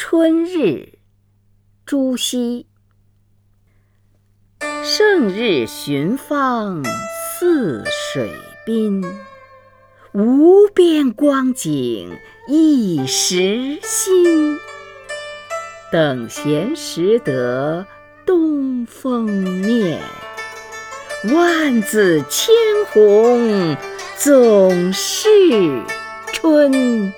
春日朱熹。胜日寻芳泗水滨无边光景一时新。等闲识得东风面万紫千红总是春。